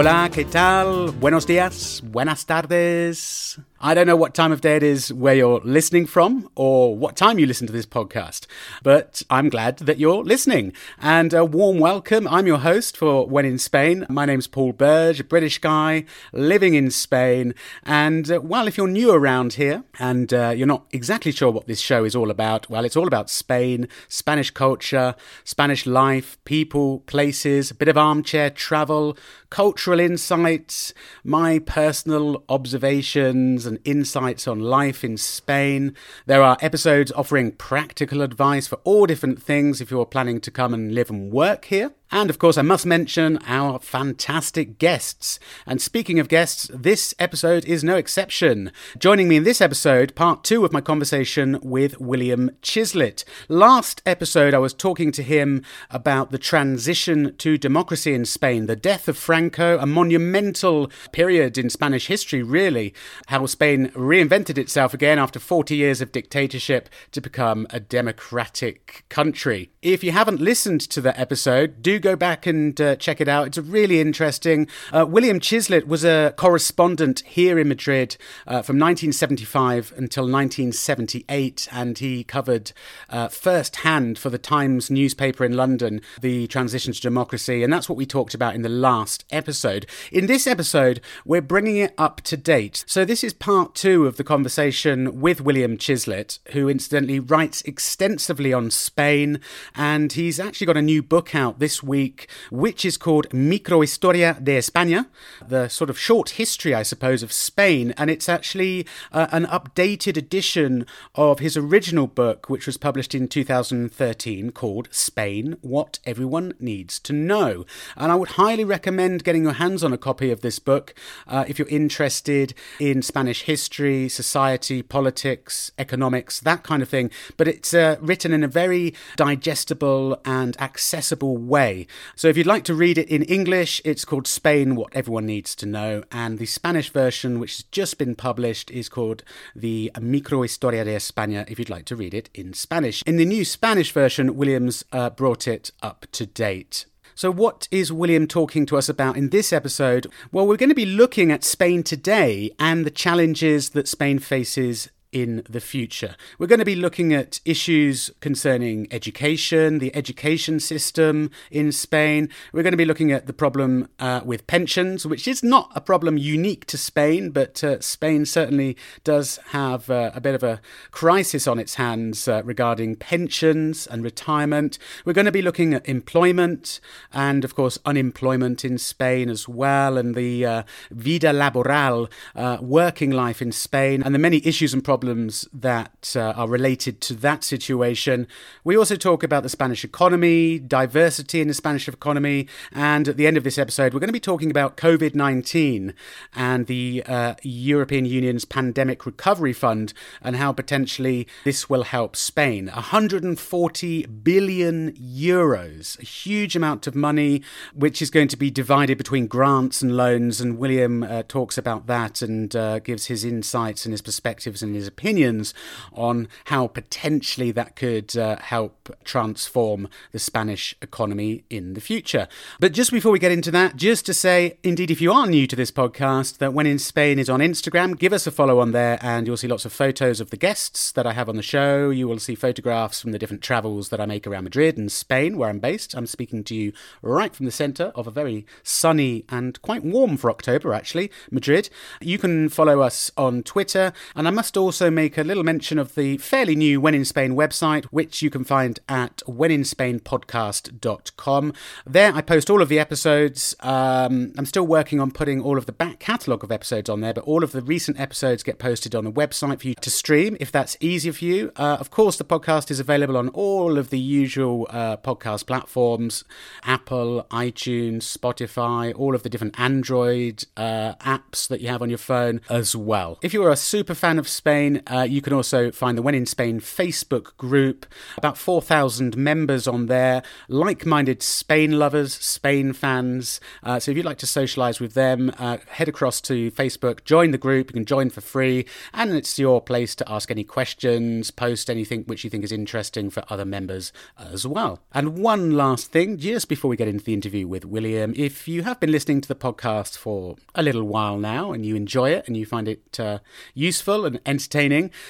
Hola, ¿qué tal? Buenos días, buenas tardes. I don't know what time of day it is where you're listening from or what time you listen to this podcast, but I'm glad that you're listening. And a warm welcome. I'm your host for When in Spain. My name's Paul Burge, a British guy living in Spain. And uh, well, if you're new around here and uh, you're not exactly sure what this show is all about, well, it's all about Spain, Spanish culture, Spanish life, people, places, a bit of armchair travel, cultural insights, my personal observations and insights on life in Spain. There are episodes offering practical advice for all different things if you're planning to come and live and work here. And of course, I must mention our fantastic guests. And speaking of guests, this episode is no exception. Joining me in this episode, part two of my conversation with William Chislett. Last episode, I was talking to him about the transition to democracy in Spain, the death of Franco, a monumental period in Spanish history, really. How Spain reinvented itself again after 40 years of dictatorship to become a democratic country. If you haven't listened to the episode, do go back and uh, check it out. It's really interesting. Uh, William Chislett was a correspondent here in Madrid uh, from 1975 until 1978, and he covered uh, firsthand for the Times newspaper in London the transition to democracy, and that's what we talked about in the last episode. In this episode, we're bringing it up to date. So, this is part two of the conversation with William Chislett, who incidentally writes extensively on Spain, and he's actually got a new book out this week, which is called Microhistoria de España, the sort of short history, I suppose, of Spain. And it's actually uh, an updated edition of his original book, which was published in 2013, called Spain What Everyone Needs to Know. And I would highly recommend getting your hands on a copy of this book uh, if you're interested in Spanish history, society, politics, economics, that kind of thing. But it's uh, written in a very digestible and accessible way. So if you'd like to read it in English, it's called Spain What Everyone Needs to Know, and the Spanish version, which has just been published, is called the Microhistoria de España, if you'd like to read it in Spanish. In the new Spanish version, Williams uh, brought it up to date. So, what is William talking to us about in this episode? Well, we're going to be looking at Spain today and the challenges that Spain faces in the future. We're going to be looking at issues concerning education, the education system in Spain. We're going to be looking at the problem uh, with pensions, which is not a problem unique to Spain, but uh, Spain certainly does have uh, a bit of a crisis on its hands uh, regarding pensions and retirement. We're going to be looking at employment and, of course, unemployment in Spain as well, and the uh, vida laboral, uh, working life in Spain, and the many issues and problems problems that uh, are related to that situation. We also talk about the Spanish economy, diversity in the Spanish economy, and at the end of this episode, we're going to be talking about COVID 19 and the uh, European Union's Pandemic Recovery Fund and how potentially this will help Spain. 140 billion euros, a huge amount of money, which is going to be divided between grants and loans. And William uh, talks about that and uh, gives his insights and his perspectives and his opinions on how potentially that could uh, help transform the Spanish economy in the future. But just before we get into that, just to say, indeed, if you are new to this podcast, that When in Spain is on Instagram, give us a follow on there and you'll see lots of photos of the guests that I have on the show. You will see photographs from the different travels that I make around Madrid and Spain, where I'm based. I'm speaking to you right from the centre of a very sunny and quite warm for October, actually, Madrid. You can follow us on Twitter, and I must also also make a little mention of the fairly new When in Spain website, which you can find at wheninspainpodcast.com. There, I post all of the episodes. Um, I'm still working on putting all of the back catalogue of episodes on there, but all of the recent episodes get posted on the website for you to stream if that's easier for you. Uh, of course, the podcast is available on all of the usual uh, podcast platforms Apple, iTunes, Spotify, all of the different Android uh, apps that you have on your phone as well. If you're a super fan of Spain, Spain. Uh, you can also find the When in Spain Facebook group, about 4,000 members on there, like minded Spain lovers, Spain fans. Uh, so if you'd like to socialize with them, uh, head across to Facebook, join the group. You can join for free, and it's your place to ask any questions, post anything which you think is interesting for other members as well. And one last thing, just before we get into the interview with William, if you have been listening to the podcast for a little while now and you enjoy it and you find it uh, useful and entertaining,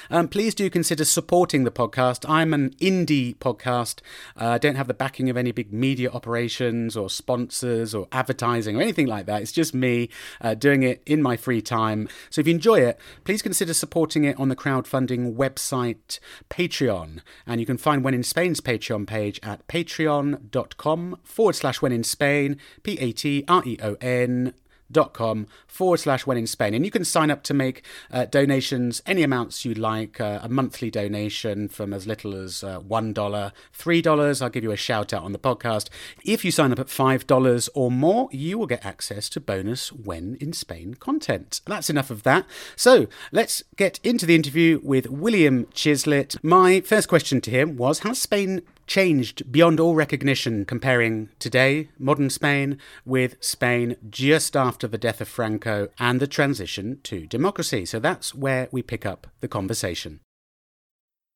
um, please do consider supporting the podcast. I'm an indie podcast. Uh, I don't have the backing of any big media operations or sponsors or advertising or anything like that. It's just me uh, doing it in my free time. So if you enjoy it, please consider supporting it on the crowdfunding website Patreon. And you can find When in Spain's Patreon page at patreon.com forward slash When in Spain, P A T R E O N dot com forward slash when in Spain. And you can sign up to make uh, donations, any amounts you like, uh, a monthly donation from as little as uh, $1, $3. I'll give you a shout out on the podcast. If you sign up at $5 or more, you will get access to bonus When in Spain content. That's enough of that. So let's get into the interview with William Chislett. My first question to him was Has Spain changed beyond all recognition comparing today, modern Spain, with Spain just after the death of Franco and the transition to democracy. So that's where we pick up the conversation.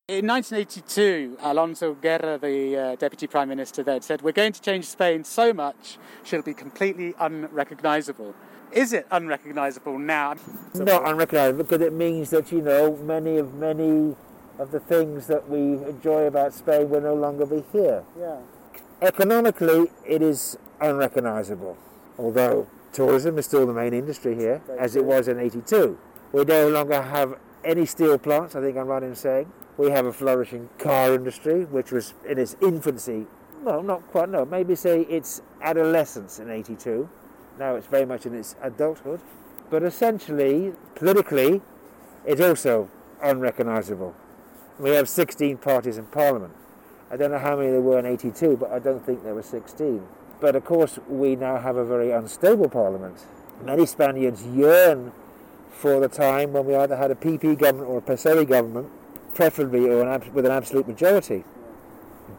In 1982, Alfonso Guerra, the uh, Deputy Prime Minister then, said, We're going to change Spain so much she'll be completely unrecognizable. Is it unrecognizable now? Not unrecognizable because it means that, you know, many of many of the things that we enjoy about Spain will no longer be here. Yeah. Economically, it is unrecognizable, although tourism is still the main industry here, Very as true. it was in 82. We no longer have any steel plants, I think I'm right in saying. We have a flourishing car industry, which was in its infancy. Well, not quite, no, maybe say its adolescence in 82. Now it's very much in its adulthood. But essentially, politically, it's also unrecognizable. We have 16 parties in Parliament. I don't know how many there were in 82, but I don't think there were 16. But of course, we now have a very unstable Parliament. Many Spaniards yearn for the time when we either had a PP government or a PSOE government, preferably or an, with an absolute majority.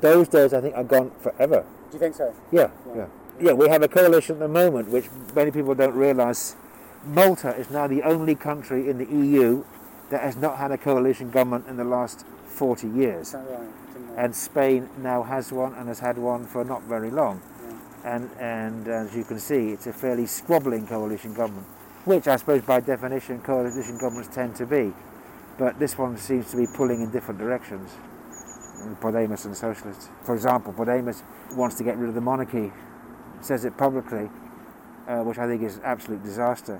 Those days, I think, are gone forever. Do you think so? Yeah, yeah. Yeah, yeah we have a coalition at the moment, which many people don't realise. Malta is now the only country in the EU that has not had a coalition government in the last 40 years. Right? And Spain now has one and has had one for not very long. Yeah. And, and as you can see, it's a fairly squabbling coalition government, which I suppose by definition coalition governments tend to be. But this one seems to be pulling in different directions. Podemos and socialists. For example, Podemos wants to get rid of the monarchy, says it publicly, uh, which I think is absolute disaster.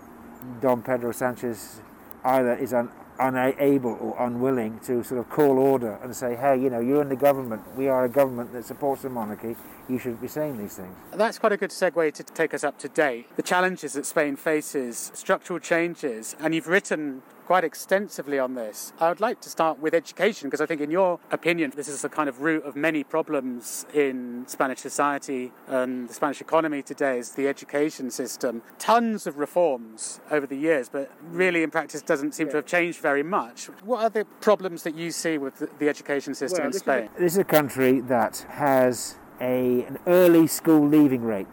Don Pedro Sanchez either is un- unable or unwilling to sort of call order and say, hey, you know, you're in the government, we are a government that supports the monarchy, you shouldn't be saying these things. That's quite a good segue to take us up to date. The challenges that Spain faces, structural changes, and you've written quite extensively on this. I would like to start with education because I think, in your opinion, this is the kind of root of many problems in Spanish society and the Spanish economy today is the education system. Tons of reforms over the years, but really in practice doesn't seem to have changed very much. What are the problems that you see with the education system well, in Spain? Is a, this is a country that has a, an early school leaving rate.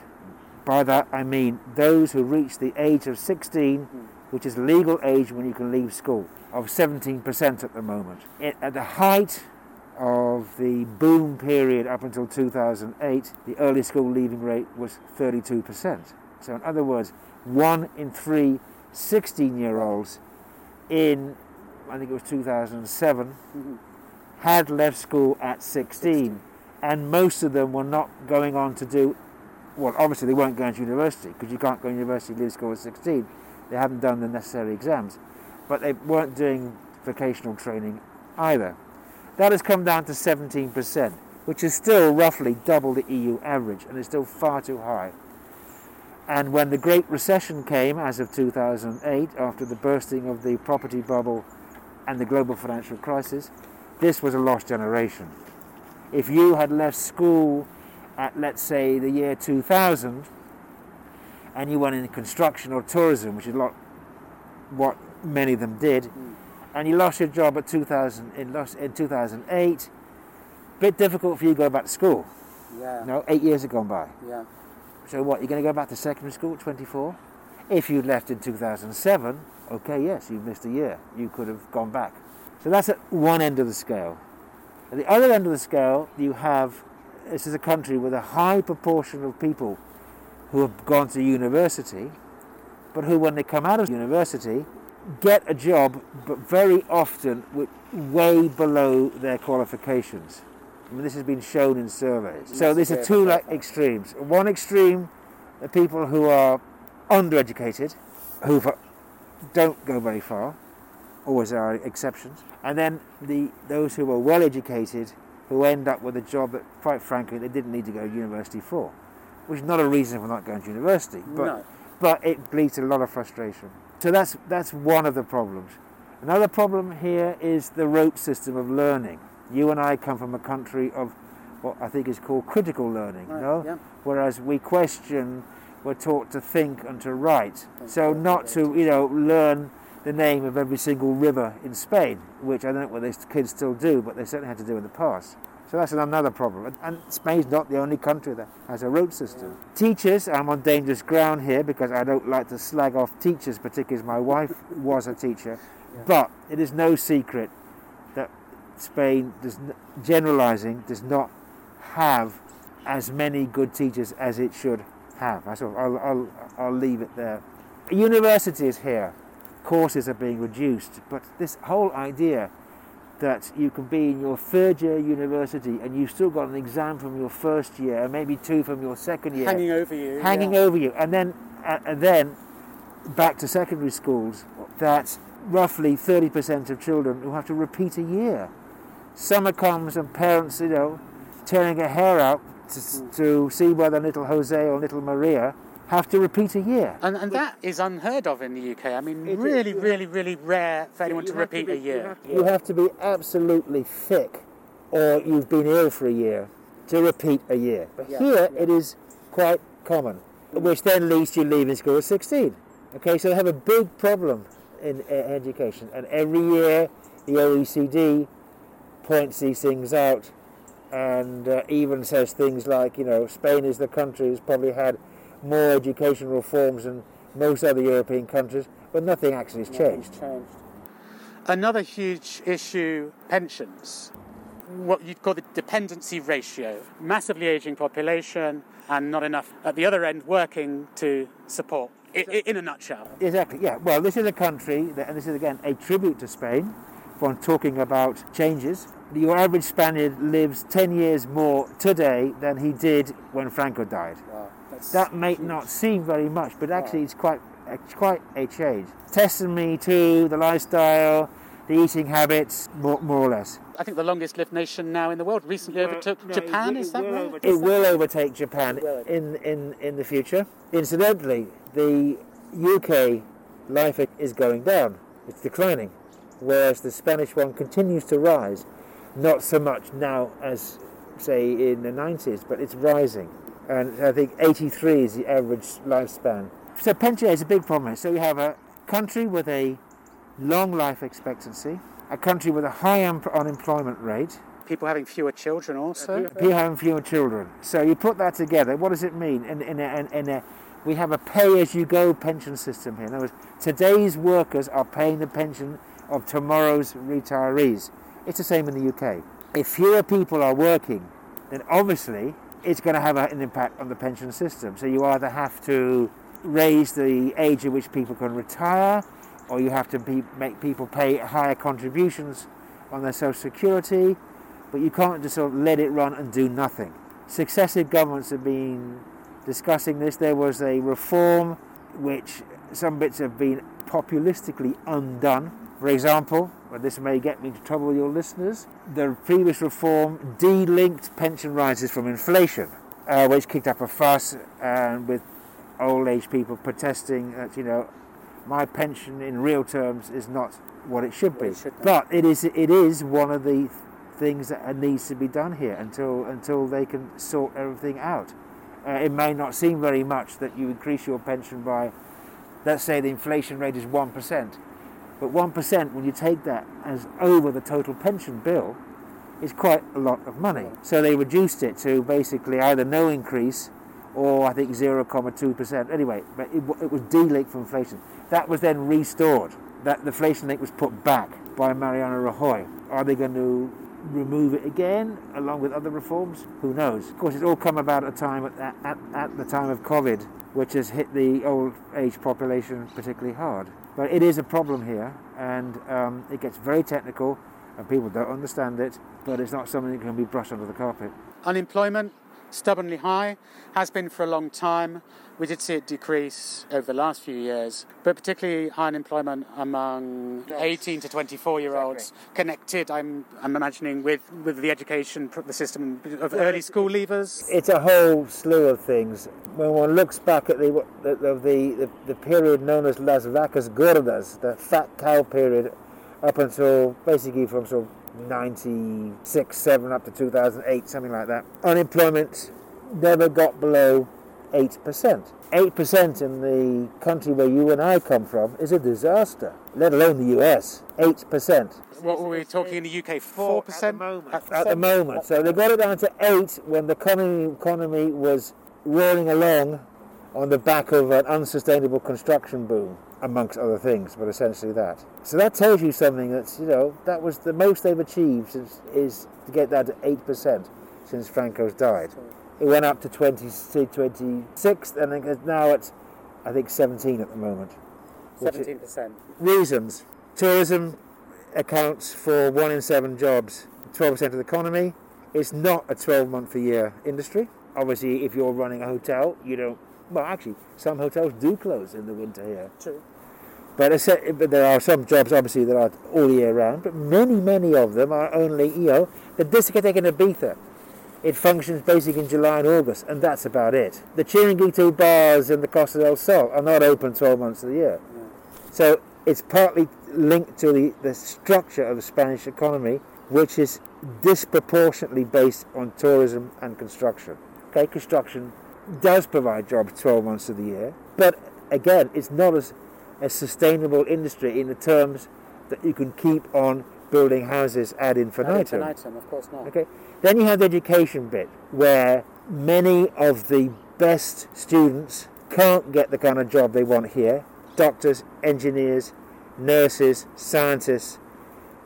By that I mean those who reach the age of 16 mm which is legal age when you can leave school, of 17% at the moment. It, at the height of the boom period up until 2008, the early school leaving rate was 32%. So, in other words, one in three 16 year olds in, I think it was 2007, mm-hmm. had left school at 16, and most of them were not going on to do, well, obviously they weren't going to university because you can't go to university leave school at 16 they hadn't done the necessary exams, but they weren't doing vocational training either. That has come down to 17%, which is still roughly double the EU average, and is still far too high. And when the Great Recession came, as of 2008, after the bursting of the property bubble and the global financial crisis, this was a lost generation. If you had left school at, let's say, the year 2000, and you went in construction or tourism, which is a lot what many of them did, mm. and you lost your job at 2000 in, lost, in 2008, bit difficult for you to go back to school. Yeah. No, eight years have gone by. Yeah. So what, you're going to go back to secondary school at 24? If you'd left in 2007, okay, yes, you missed a year. You could have gone back. So that's at one end of the scale. At the other end of the scale, you have this is a country with a high proportion of people who have gone to university, but who, when they come out of university, get a job, but very often way below their qualifications. I mean, this has been shown in surveys. So these are two like extremes. One extreme, the people who are undereducated, who don't go very far, always are exceptions, and then the those who are well educated who end up with a job that, quite frankly, they didn't need to go to university for, which is not a reason for not going to university, but No. but it leads to a lot of frustration. So that's that's one of the problems. Another problem here is the rote system of learning. You and I come from a country of what I think is called critical learning, Right, no? yeah. Whereas we question, we're taught to think and to write. So not to, you know, learn the name of every single river in Spain, which I don't know whether these kids still do, but they certainly had to do in the past. So that's another problem. And- Spain's not the only country that has a road system. Teachers, I'm on dangerous ground here because I don't like to slag off teachers, particularly as my wife was a teacher. But it is no secret that Spain, does generalizing, does not have as many good teachers as it should have. I sort of, I'll, I'll, I'll leave it there. Universities here, courses are being reduced, but this whole idea that you can be in your third year university and you've still got an exam from your first year, and maybe two from your second year, Hanging over you. hanging yeah. over you, and then uh, and then back to secondary schools. That roughly 30% of children who have to repeat a year. Summer comes and parents, you know, tearing their hair out to, to see whether little Jose or little Maria have to repeat a year. And, and that is unheard of in the UK. I mean, It is, really, you really, really rare for anyone to have repeat be- a you year. have- You have to be absolutely thick, or you've been ill for a year to repeat a year. But Yeah, here yeah. it is quite common, which then leads to you leaving school at 16. Okay, so they have a big problem in uh, education, and every year the OECD points these things out and uh, even says things like, you know, Spain is the country that's probably had more education reforms than most other European countries, but nothing actually has changed. Another huge issue pensions. What you'd call the dependency ratio. Massively aging population and not enough at the other end working to support. I, I, in a nutshell. Exactly, yeah. Well, this is a country, that, and this is again a tribute to Spain, when talking about changes. Your average Spaniard lives 10 years more today than he did when Franco died. That may not seem very much, but actually it's quite, it's quite a change. Testing me to the lifestyle, the eating habits, more, more or less. I think the longest lived nation now in the world recently overtook No, Japan, it- is it that will right? overtake- It will overtake Japan in, in, in the future. Incidentally, the UK life is going down, it's declining, whereas the Spanish one continues to rise. Not so much now as, say, in the 90s, but it's rising. And I think 83 is the average lifespan. So pension is a big problem. So you have a country with a long life expectancy, a country with a high un- unemployment rate, People having fewer children also. Uh, people having fewer children. So you put that together. What does it mean? In, in, a, in, in a, we have a pay-as-you-go pension system here. In other words, today's workers are paying the pension of tomorrow's retirees. It's the same in the UK. If fewer people are working, then obviously it's going to have an impact on the pension system. So you either have to raise the age at which people can retire, or you have to be, make people pay higher contributions on their social security, but you can't just sort of let it run and do nothing. Successive governments have been discussing this. There was a reform which some bits have been populistically undone. For example, well, this may get me into trouble with your listeners, the previous reform de-linked pension rises from inflation, uh, which kicked up a fuss and with old age people protesting that, you know, my pension in real terms is not what it should be. it should. But it is it is one of the things that needs to be done here until until they can sort everything out. Uh, it may not seem very much that you increase your pension by, let's say, the inflation rate is one percent, But 1%, when you take that as over the total pension bill, is quite a lot of money. So they reduced it to basically either no increase or I think 0.2%. Anyway, but it, it was de-linked from inflation. That was then restored. That the inflation link was put back by Mariano Rajoy. Are they going to remove it again along with other reforms? Who knows? Of course, it's all come about at a time at, at, at the time of COVID, which has hit the old age population particularly hard. But it is a problem here, and um, it gets very technical, and people don't understand it. But it's not something that can be brushed under the carpet. Unemployment stubbornly high, has been for a long time. We did see it decrease over the last few years, but particularly high unemployment among 18 to 24 year olds connected, I'm, I'm imagining, with, with the education, the system of early school leavers. It's a whole slew of things. When one looks back at the, the, the, the, the period known as Las Vacas Gordas, the fat cow period, up until basically from sort of 96, 7 up to 2008, something like that. Unemployment never got below 8%. 8% in the country where you and I come from is a disaster, let alone the US. 8%. What were we talking in the UK? 4%? At the moment. At the moment. So they got it down to 8 when the economy, economy was rolling along on the back of an unsustainable construction boom amongst other things, but essentially that. So that tells you something that's, you know, that was the most they've achieved since, is to get that to 8% since Franco's died. It went up to 20, 26, and now it's, I think, 17 at the moment. 17%. Reasons. Tourism accounts for one in seven jobs, 12% of the economy. It's not a 12 month a year industry. Obviously, if you're running a hotel, you don't. Well, actually, some hotels do close in the winter here. True. But, uh, but there are some jobs, obviously, that are all year round, but many, many of them are only, you know, the discotheque in Ibiza. It functions basically in July and August, and that's about it. The Chiringuito bars in the Costa del Sol are not open 12 months of the year. Yeah. So it's partly linked to the, the structure of the Spanish economy, which is disproportionately based on tourism and construction. Okay, construction does provide jobs 12 months of the year, but again, it's not as a sustainable industry in the terms that you can keep on building houses ad infinitum. Ad infinitum, of course not. Okay. Then you have the education bit, where many of the best students can't get the kind of job they want here. Doctors, engineers, nurses, scientists,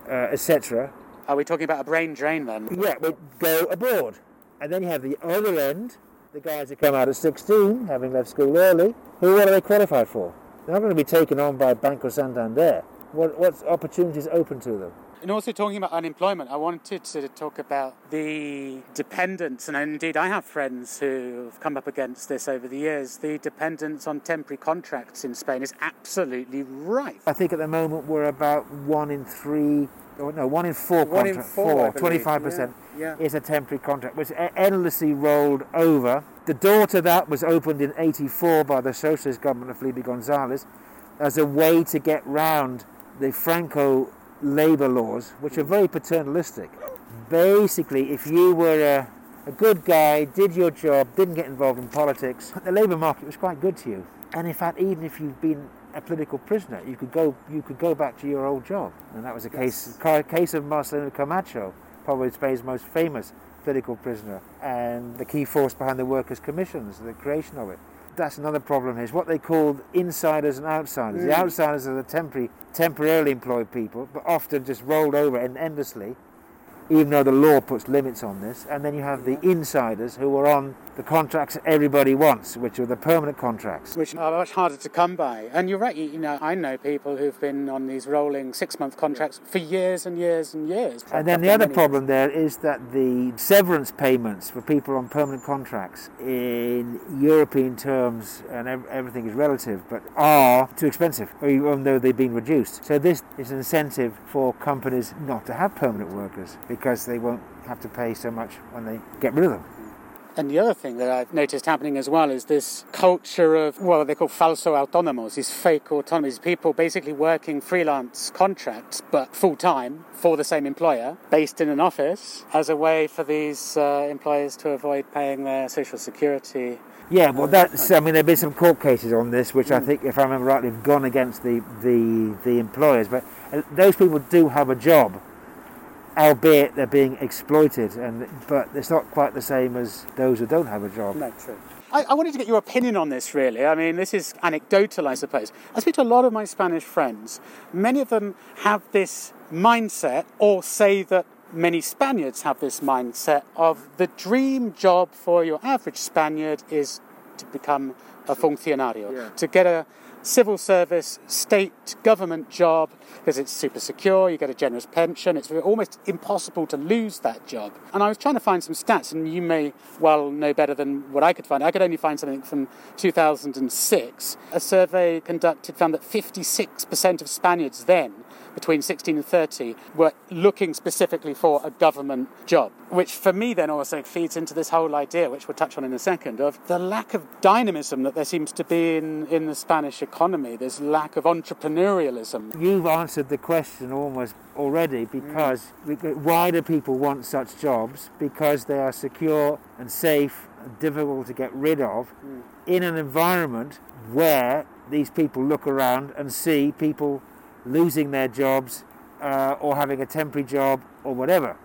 uh, etc. Are we talking about a brain drain then? Yeah, but go abroad. And then you have the other end, the guys that come out at 16, having left school early, who what are they qualified for? They're not going to be taken on by Banco Santander. What, what opportunities open to them? And also talking about unemployment, I wanted to talk about the dependence, and indeed I have friends who have come up against this over the years. The dependence on temporary contracts in Spain is absolutely rife. I think at the moment we're about one in three, no, one in four one in four, 25% yeah, yeah. is a temporary contract, which endlessly rolled over the door to that was opened in 84 by the socialist government of Felipe Gonzalez as a way to get round the Franco labour laws, which are very paternalistic. Basically, if you were a, a good guy, did your job, didn't get involved in politics, the labour market was quite good to you. And in fact, even if you've been a political prisoner, you could go you could go back to your old job. And that was a yes. case case of Marcelino Camacho, probably Spain's most famous political prisoner and the key force behind the workers' commissions, the creation of it. That's another problem is what they call insiders and outsiders. Mm. The outsiders are the temporary, temporarily employed people, but often just rolled over and endlessly even though the law puts limits on this. And then you have the insiders who are on the contracts everybody wants, which are the permanent contracts. Which are much harder to come by. And you're right, you know, I know people who've been on these rolling six month contracts for years and years and years. And then the other problem there is that the severance payments for people on permanent contracts in European terms, and everything is relative, but are too expensive, even though they've been reduced. So this is an incentive for companies not to have permanent workers because they won't have to pay so much when they get rid of them. And the other thing that I've noticed happening as well is this culture of, well, they call falso autónomos, these fake autonomies, people basically working freelance contracts, but full time for the same employer, based in an office, as a way for these uh, employers to avoid paying their social security. Yeah, well, that's. I mean, there have been some court cases on this, which I think, if I remember rightly, have gone against the the, the employers. But uh, those people do have a job, albeit they're being exploited, and but it's not quite the same as those who don't have a job. No, true. I, I, wanted to get your opinion on this, really. I mean, this is anecdotal, I suppose. I speak to a lot of my Spanish friends. Many of them have this mindset, or say that many Spaniards have this mindset of the dream job for your average Spaniard is to become a funcionario, yeah. to get a civil service, state government job because it's super secure, you get a generous pension, it's almost impossible to lose that job. And I was trying to find some stats, and you may well know better than what I could find. I could only find something from 2006. A survey conducted found that 56% of Spaniards then between 16 and 30 were looking specifically for a government job, which for me then also feeds into this whole idea, which we'll touch on in a second, of the lack of dynamism that there seems to be in, in the Spanish economy, this lack of entrepreneurialism. You've answered the question almost already because mm. why do people want such jobs? Because they are secure and safe and difficult to get rid of mm. in an environment where these people look around and see people losing their jobs uh, or having a temporary job or whatever.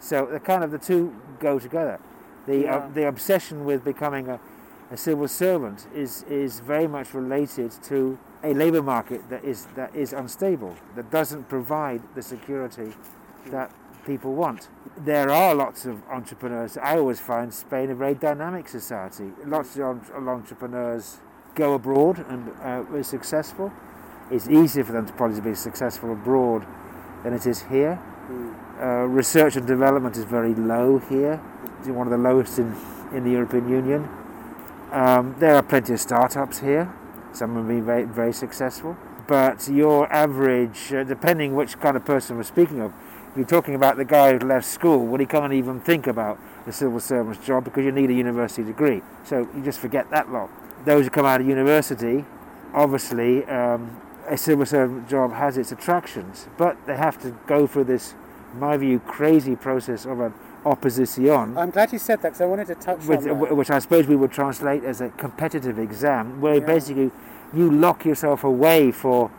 So the kind of the two go together. The yeah. uh, the obsession with becoming a, a civil servant is is very much related to a labour market that is that is unstable, that doesn't provide the security that people want. There are lots of entrepreneurs. I always find Spain a very dynamic society. Lots of entrepreneurs go abroad and uh, are successful it's easier for them to probably be successful abroad than it is here. Mm. Uh, research and development is very low here, it's one of the lowest in, in the European Union. Um, there are plenty of startups here, some have been very, very successful. But your average, uh, depending which kind of person we're speaking of, if you're talking about the guy who left school, well, he can't even think about a civil servant's job because you need a university degree. So you just forget that lot. Those who come out of university, obviously, um, a civil servant job has its attractions, but they have to go through this, in my view, crazy process of an opposition. I'm glad you said that because I wanted to touch that. Which I suppose we would translate as a competitive exam, where yeah. basically you lock yourself away for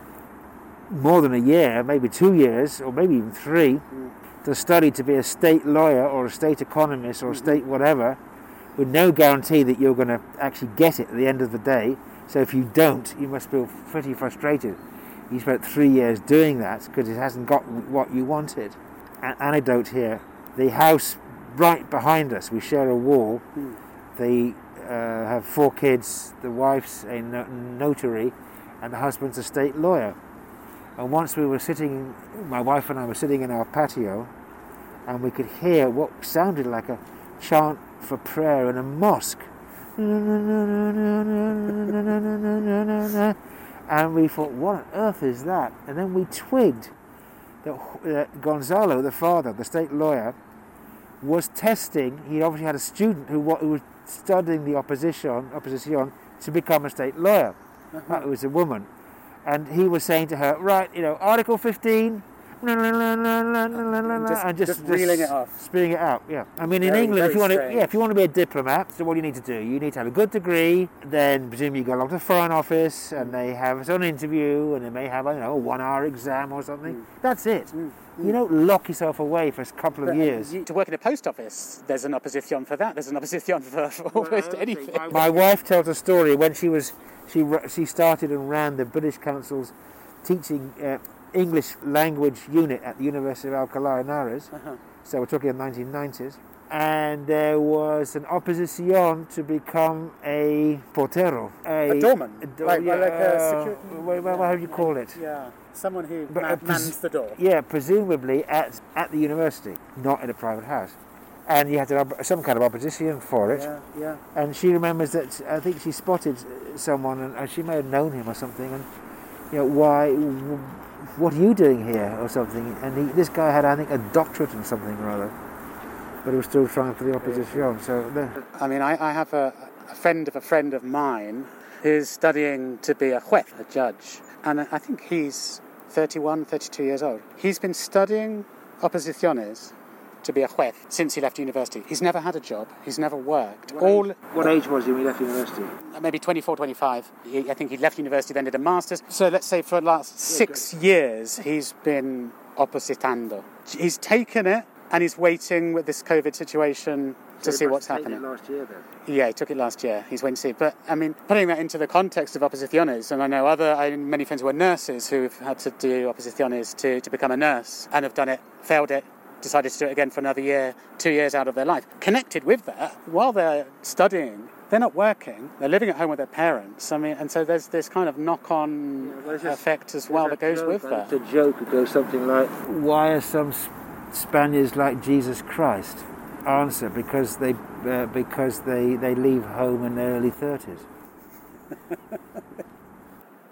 more than a year, maybe two years, or maybe even three, mm. to study to be a state lawyer or a state economist or a mm-hmm. state whatever, with no guarantee that you're going to actually get it at the end of the day so if you don't, you must feel pretty frustrated. You spent three years doing that because it hasn't got what you wanted. An anecdote here the house right behind us, we share a wall. Mm. They uh, have four kids, the wife's a no- notary, and the husband's a state lawyer. And once we were sitting, my wife and I were sitting in our patio, and we could hear what sounded like a chant for prayer in a mosque and we thought, what on earth is that? And then we twigged that, that Gonzalo, the father, the state lawyer, was testing. He obviously had a student who, who was studying the opposition, opposition to become a state lawyer. Uh-huh. It was a woman. And he was saying to her, right, you know, Article 15, just, and just, just reeling it off, spitting it out. Yeah, I mean, in England, if you want to, yeah, if you want to be a diplomat, so what do you need to do? You need to have a good degree. Then presumably you go along to the Foreign Office, and they have its own interview, and they may have, I don't know, a one-hour exam or something. Mm. That's it. Mm. You don't lock yourself away for a couple of but years. to work in a post office, there's an opposition for that. There's an opposition for, for almost anything. My wife tells a story when she was she she started and ran the British Council's teaching uh, English language unit at the University of Alcalá de Henares. Uh-huh. So we're talking the 1990s. And there was an opposition to become a portero. A, a doorman? A do- like, yeah, like a security... What, what, what do you call it? Yeah, someone who but, uh, mans the door. Yeah, presumably at, at the university, not in a private house and you had to have some kind of opposition for it. Yeah, yeah. And she remembers that I think she spotted someone, and she may have known him or something, and you know why what are you doing here or something? And he, this guy had, I think, a doctorate in something or other. but he was still trying for the opposition. So, I mean, I, I have a, a friend of a friend of mine who's studying to be a juez, a judge, and I think he's 31, 32 years old. He's been studying oposiciones to be a juez since he left university. He's never had a job. He's never worked. what, All age, what age was he when he left university? Uh, maybe 24, 25. He, I think he left university, then did a master's. So let's say for the last six years, he's been opositando. He's taken it and he's waiting with this COVID situation to see what's happening. last year then. Yeah, he took it last year. He's waiting to see. But I mean, putting that into the context of oposiciones, and I know other, I many friends who are nurses who've had to do oposiciones to, to become a nurse and have done it, failed it, decided to do it again for another year, two years out of their life. Connected with that, while they're studying, they're not working. They're living at home with their parents. I mean, and so there's this kind of knock-on Yeah, well, effect as well that goes with that. It's a joke. It goes something like, "Why are some Spaniards like Jesus Christ?" Answer: Because they uh, because they, they leave home in their early thirties.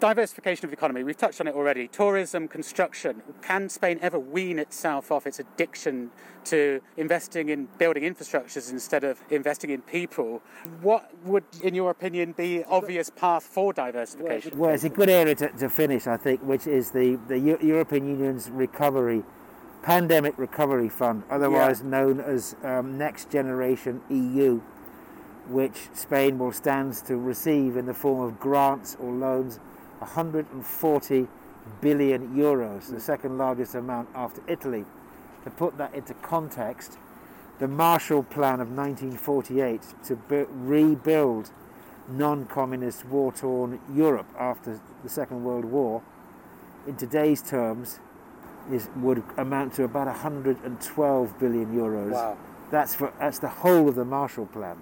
Diversification of the economy, we've touched on it already. Tourism, construction. Can Spain ever wean itself off its addiction to investing in building infrastructures instead of investing in people? What would, in your opinion, be obvious path for diversification? Well, it's a good area to, to finish, I think, which is the, the Eu- European Union's recovery, pandemic recovery fund, otherwise known as um, Next Generation EU, which Spain will stand to receive in the form of grants or loans 140 billion euros, the second largest amount after Italy. To put that into context, the Marshall Plan of 1948 to bu- rebuild non communist war torn Europe after the Second World War, in today's terms, is, would amount to about 112 billion euros. Wow. That's, for, that's the whole of the Marshall Plan.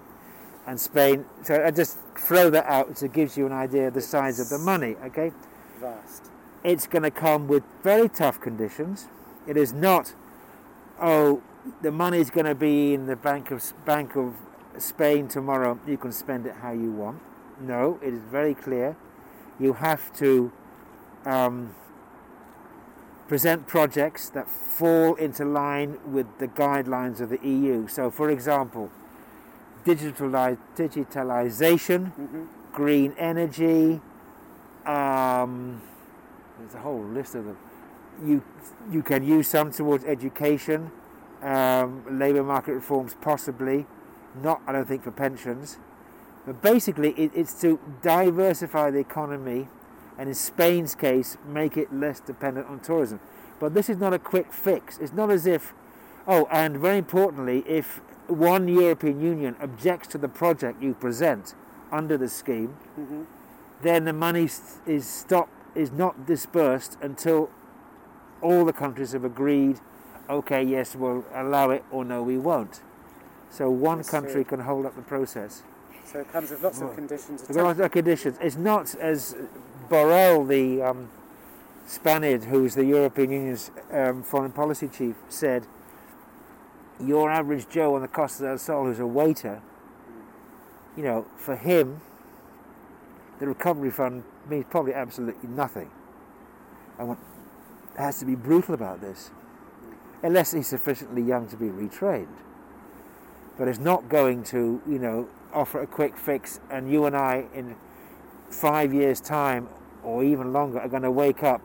And Spain, so I just throw that out so it gives you an idea of the size of the money, okay? Vast. It's going to come with very tough conditions. It is not, oh, the money is going to be in the Bank of, Bank of Spain tomorrow, you can spend it how you want. No, it is very clear. You have to um, present projects that fall into line with the guidelines of the EU. So, for example, digitali- digitalization, green energy, um, there's a whole list of them. You, you can use some towards education, um, labour market reforms, possibly. Not, I don't think, for pensions. But basically, it, it's to diversify the economy and, in Spain's case, make it less dependent on tourism. But this is not a quick fix. It's not as if, oh, and very importantly, if one European Union objects to the project you present under the scheme, then the money is stopped, is not dispersed until all the countries have agreed, okay, yes, we'll allow it, or no, we won't. So one That's country true. can hold up the process. So it comes with lots of conditions. There are conditions. It's not as Borrell, the um, Spaniard, who's the European Union's um, foreign policy chief, said. Your average Joe on the Costa del Sol, who's a waiter, you know, for him, the recovery fund means probably absolutely nothing. And one has to be brutal about this, unless he's sufficiently young to be retrained. But it's not going to, you know, offer a quick fix, and you and I, in five years' time or even longer, are going to wake up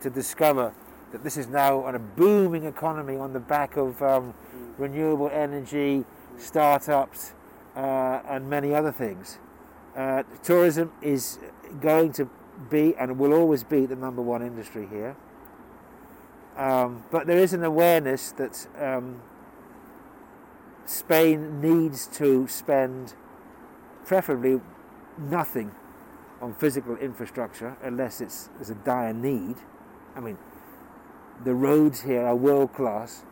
to discover that this is now on a booming economy on the back of um, renewable energy, startups, uh, and many other things. Uh, tourism is going to be and will always be the number one industry here. Um, but there is an awareness that um, Spain needs to spend preferably nothing on physical infrastructure unless it's there's a dire need. I mean, the roads here are world class.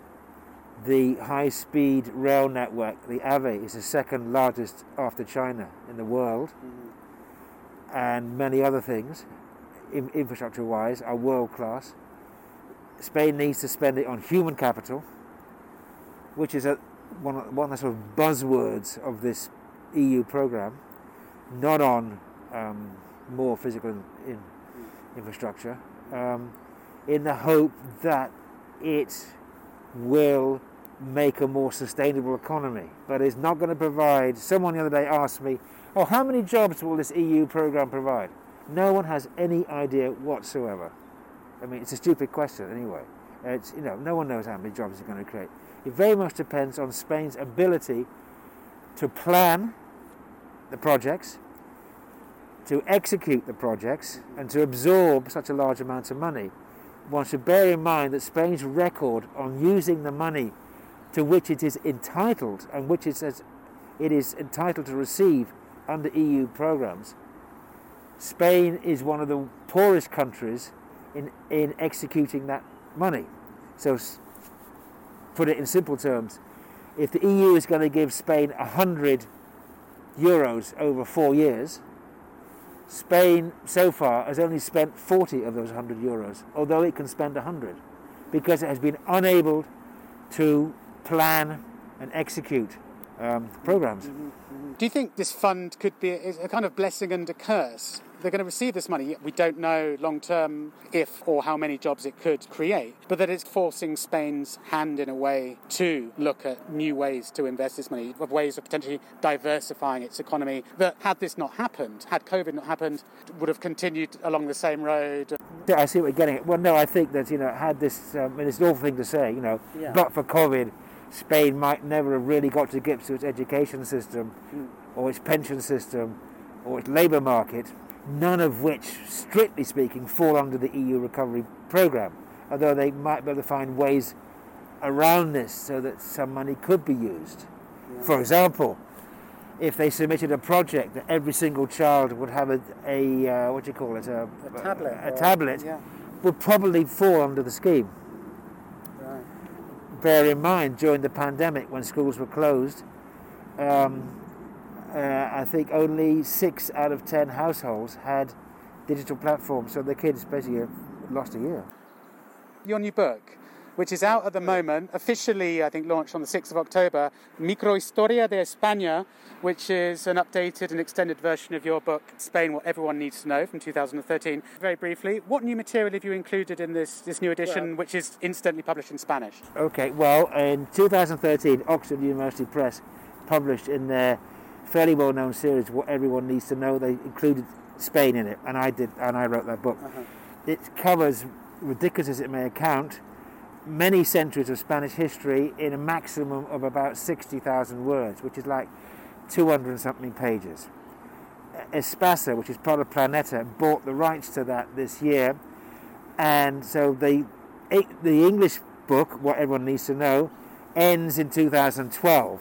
The high speed rail network, the AVE, is the second largest after China in the world, and many other things, in, infrastructure wise, are world class. Spain needs to spend it on human capital, which is a, one, of- one of the sort of buzzwords of this EU program, not on um, more physical in, in infrastructure, um, in the hope that it will make a more sustainable economy, but it's not going to provide. Someone the other day asked me, "Oh, how many jobs will this EU program provide?" No one has any idea whatsoever. I mean, it's a stupid question anyway. It's, you know, no one knows how many jobs it's going to create. It very much depends on Spain's ability to plan the projects, to execute the projects, and to absorb such a large amount of money. One should bear in mind that Spain's record on using the money to which it is entitled and which it says it is entitled to receive under EU programs. Spain is one of the poorest countries in, in executing that money. So, put it in simple terms, if the EU is going to give Spain 100 euros over four years, Spain so far has only spent 40 of those 100 euros, although it can spend 100, because it has been unable to plan and execute um, programs. Do you think this fund could be a, a kind of blessing and a curse? They're going to receive this money. We don't know long term if or how many jobs it could create, but that it's forcing Spain's hand in a way to look at new ways to invest this money, of ways of potentially diversifying its economy. That had this not happened, had COVID not happened, would have continued along the same road. I see what you're getting at. Well, no, I think that, you know, had this, um, and it's an awful thing to say, you know, Yeah. but for COVID, Spain might never have really got to grips with its education system or its pension system or its labour market, none of which, strictly speaking, fall under the EU recovery programme, although they might be able to find ways around this so that some money could be used. For example, if they submitted a project that every single child would have a, a uh, what do you call it, a, A tablet a or- tablet, yeah. would probably fall under the scheme. Bear in mind, during the pandemic, when schools were closed, um, uh, I think only six out of ten households had digital platforms, so the kids basically lost a year. Your new book, which is out at the moment, officially, I think, launched on the 6th of October, Microhistoria de España, which is an updated and extended version of your book, Spain What Everyone Needs to Know, from 2013. Very briefly, what new material have you included in this, this new edition, which is instantly published in Spanish? Okay, well, in 2013, Oxford University Press published in their fairly well-known series "What Everyone Needs to Know." They included Spain in it, and I did, and I wrote that book. Uh-huh. It covers, ridiculous as it may account, many centuries of Spanish history in a maximum of about 60,000 words, which is like 200 and something pages. Espasa, which is part of Planeta, bought the rights to that this year, and so the the English book, what everyone needs to know, ends in 2012.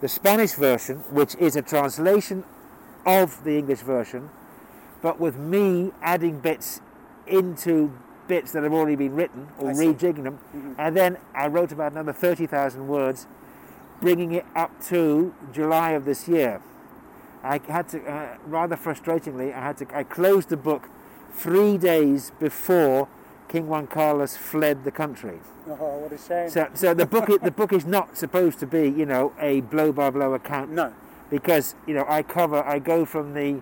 The Spanish version, which is a translation of the English version, but with me adding bits into bits that have already been written or I see. rejigging them, and then I wrote about another 30,000 words, bringing it up to July of this year. I had to, uh, rather frustratingly, I had to, I closed the book three days before King Juan Carlos fled the country. Oh, what a shame. So, so the book, the book is not supposed to be, you know, a blow by blow account no. because you know I cover, I go from the,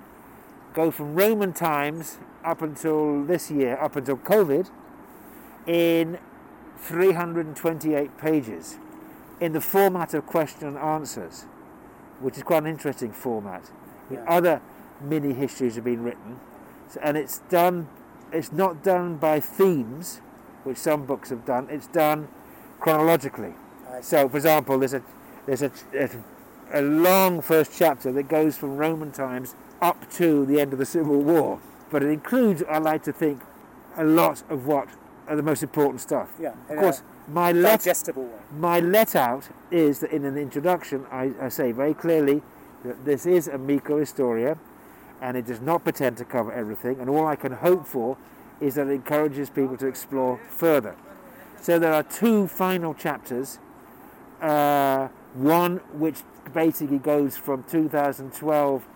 go from Roman times up until this year, up until COVID, in 328 pages, in the format of question and answers, which is quite an interesting format. Yeah. Other mini histories have been written, so, and it's done. It's not done by themes, which some books have done. It's done chronologically. So, for example, there's a there's a, a, a long first chapter that goes from Roman times up to the end of the Civil War, but it includes, I like to think, a lot of what are the most important stuff. Yeah, Of course, my let digestible way. my let out is that in an introduction, I, I say very clearly that this is a micro historia, and it does not pretend to cover everything. And all I can hope for is that it encourages people to explore further. So there are two final chapters. Uh, one which basically goes from 2012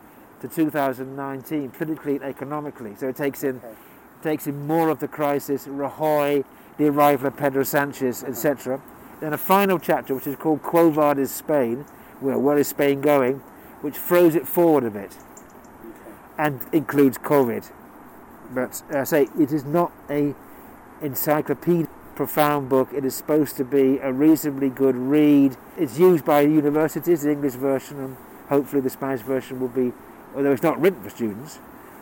to 2019, politically and economically. So it takes in Okay. takes in more of the crisis, Rajoy, the arrival of Pedro Sanchez, etc. Then a final chapter which is called Quo Vadis Spain, where where is Spain going, which throws it forward a bit and includes COVID. But uh, I say it is not a encyclopedia. profound book. It is supposed to be a reasonably good read. It's used by universities, the English version, and hopefully the Spanish version will be, although it's not written for students.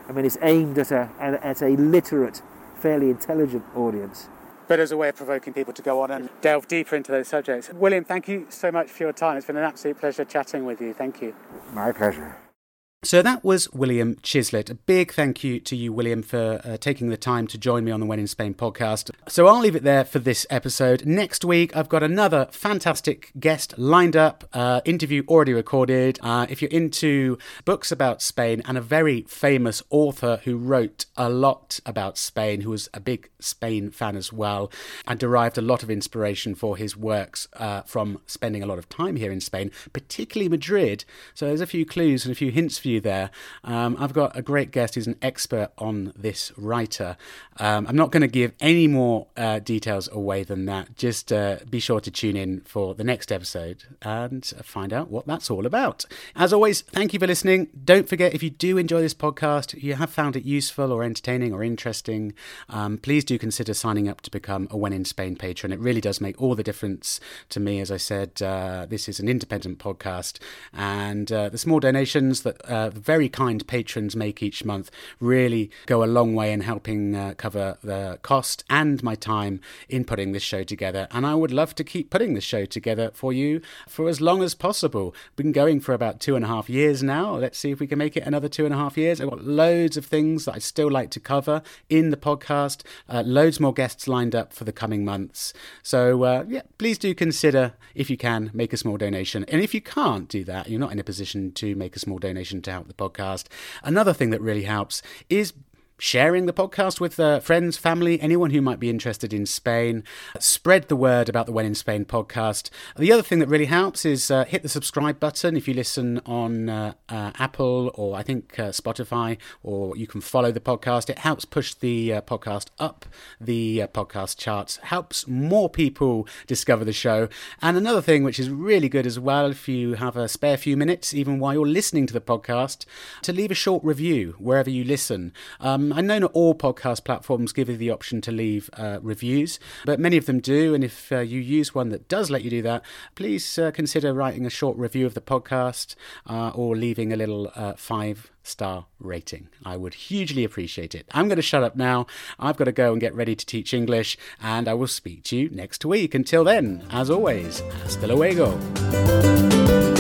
I mean, it's aimed at a, at a literate, fairly intelligent audience but as a way of provoking people to go on and delve deeper into those subjects. William, thank you so much for your time. It's been an absolute pleasure chatting with you. Thank you. My pleasure. So that was William Chislett. A big thank you to you, William, for uh, taking the time to join me on the When in Spain podcast. So I'll leave it there for this episode. Next week, I've got another fantastic guest lined up, uh, interview already recorded. Uh, if you're into books about Spain and a very famous author who wrote a lot about Spain, who was a big Spain fan as well, and derived a lot of inspiration for his works uh, from spending a lot of time here in Spain, particularly Madrid. So there's a few clues and a few hints for you you there. Um, I've got a great guest who's an expert on this writer. Um, I'm not going to give any more uh, details away than that. Just uh, be sure to tune in for the next episode and find out what that's all about. As always, thank you for listening. Don't forget, if you do enjoy this podcast, you have found it useful or entertaining or interesting, um, please do consider signing up to become a When in Spain patron. It really does make all the difference to me. As I said, uh, this is an independent podcast, and uh, the small donations that very kind patrons make each month really go a long way in helping uh, cover the cost and my time in putting this show together. And I would love to keep putting this show together for you for as long as possible. Been going for about two and a half years now. Let's see if we can make it another two and a half years. I've got loads of things that I still like to cover in the podcast. Uh, loads more guests lined up for the coming months. So uh, yeah, please do consider if you can make a small donation. And if you can't do that, you're not in a position to make a small donation to help the podcast. Another thing that really helps is sharing the podcast with uh, friends, family, anyone who might be interested in Spain. Spread the word about the When in Spain podcast. The other thing that really helps is uh, hit the subscribe button if you listen on uh, uh Apple or I think uh, Spotify, or you can follow the podcast. It helps push the uh, podcast up the podcast charts, helps more people discover the show. And another thing which is really good as well, if you have a spare few minutes, even while you're listening to the podcast, to leave a short review wherever you listen. Um, I know not all podcast platforms give you the option to leave uh, reviews, but many of them do. And if uh, you use one that does let you do that, please uh, consider writing a short review of the podcast uh, or leaving a little uh, five star rating. I would hugely appreciate it. I'm going to shut up now. I've got to go and get ready to teach English, and I will speak to you next week. Until then, as always, hasta luego.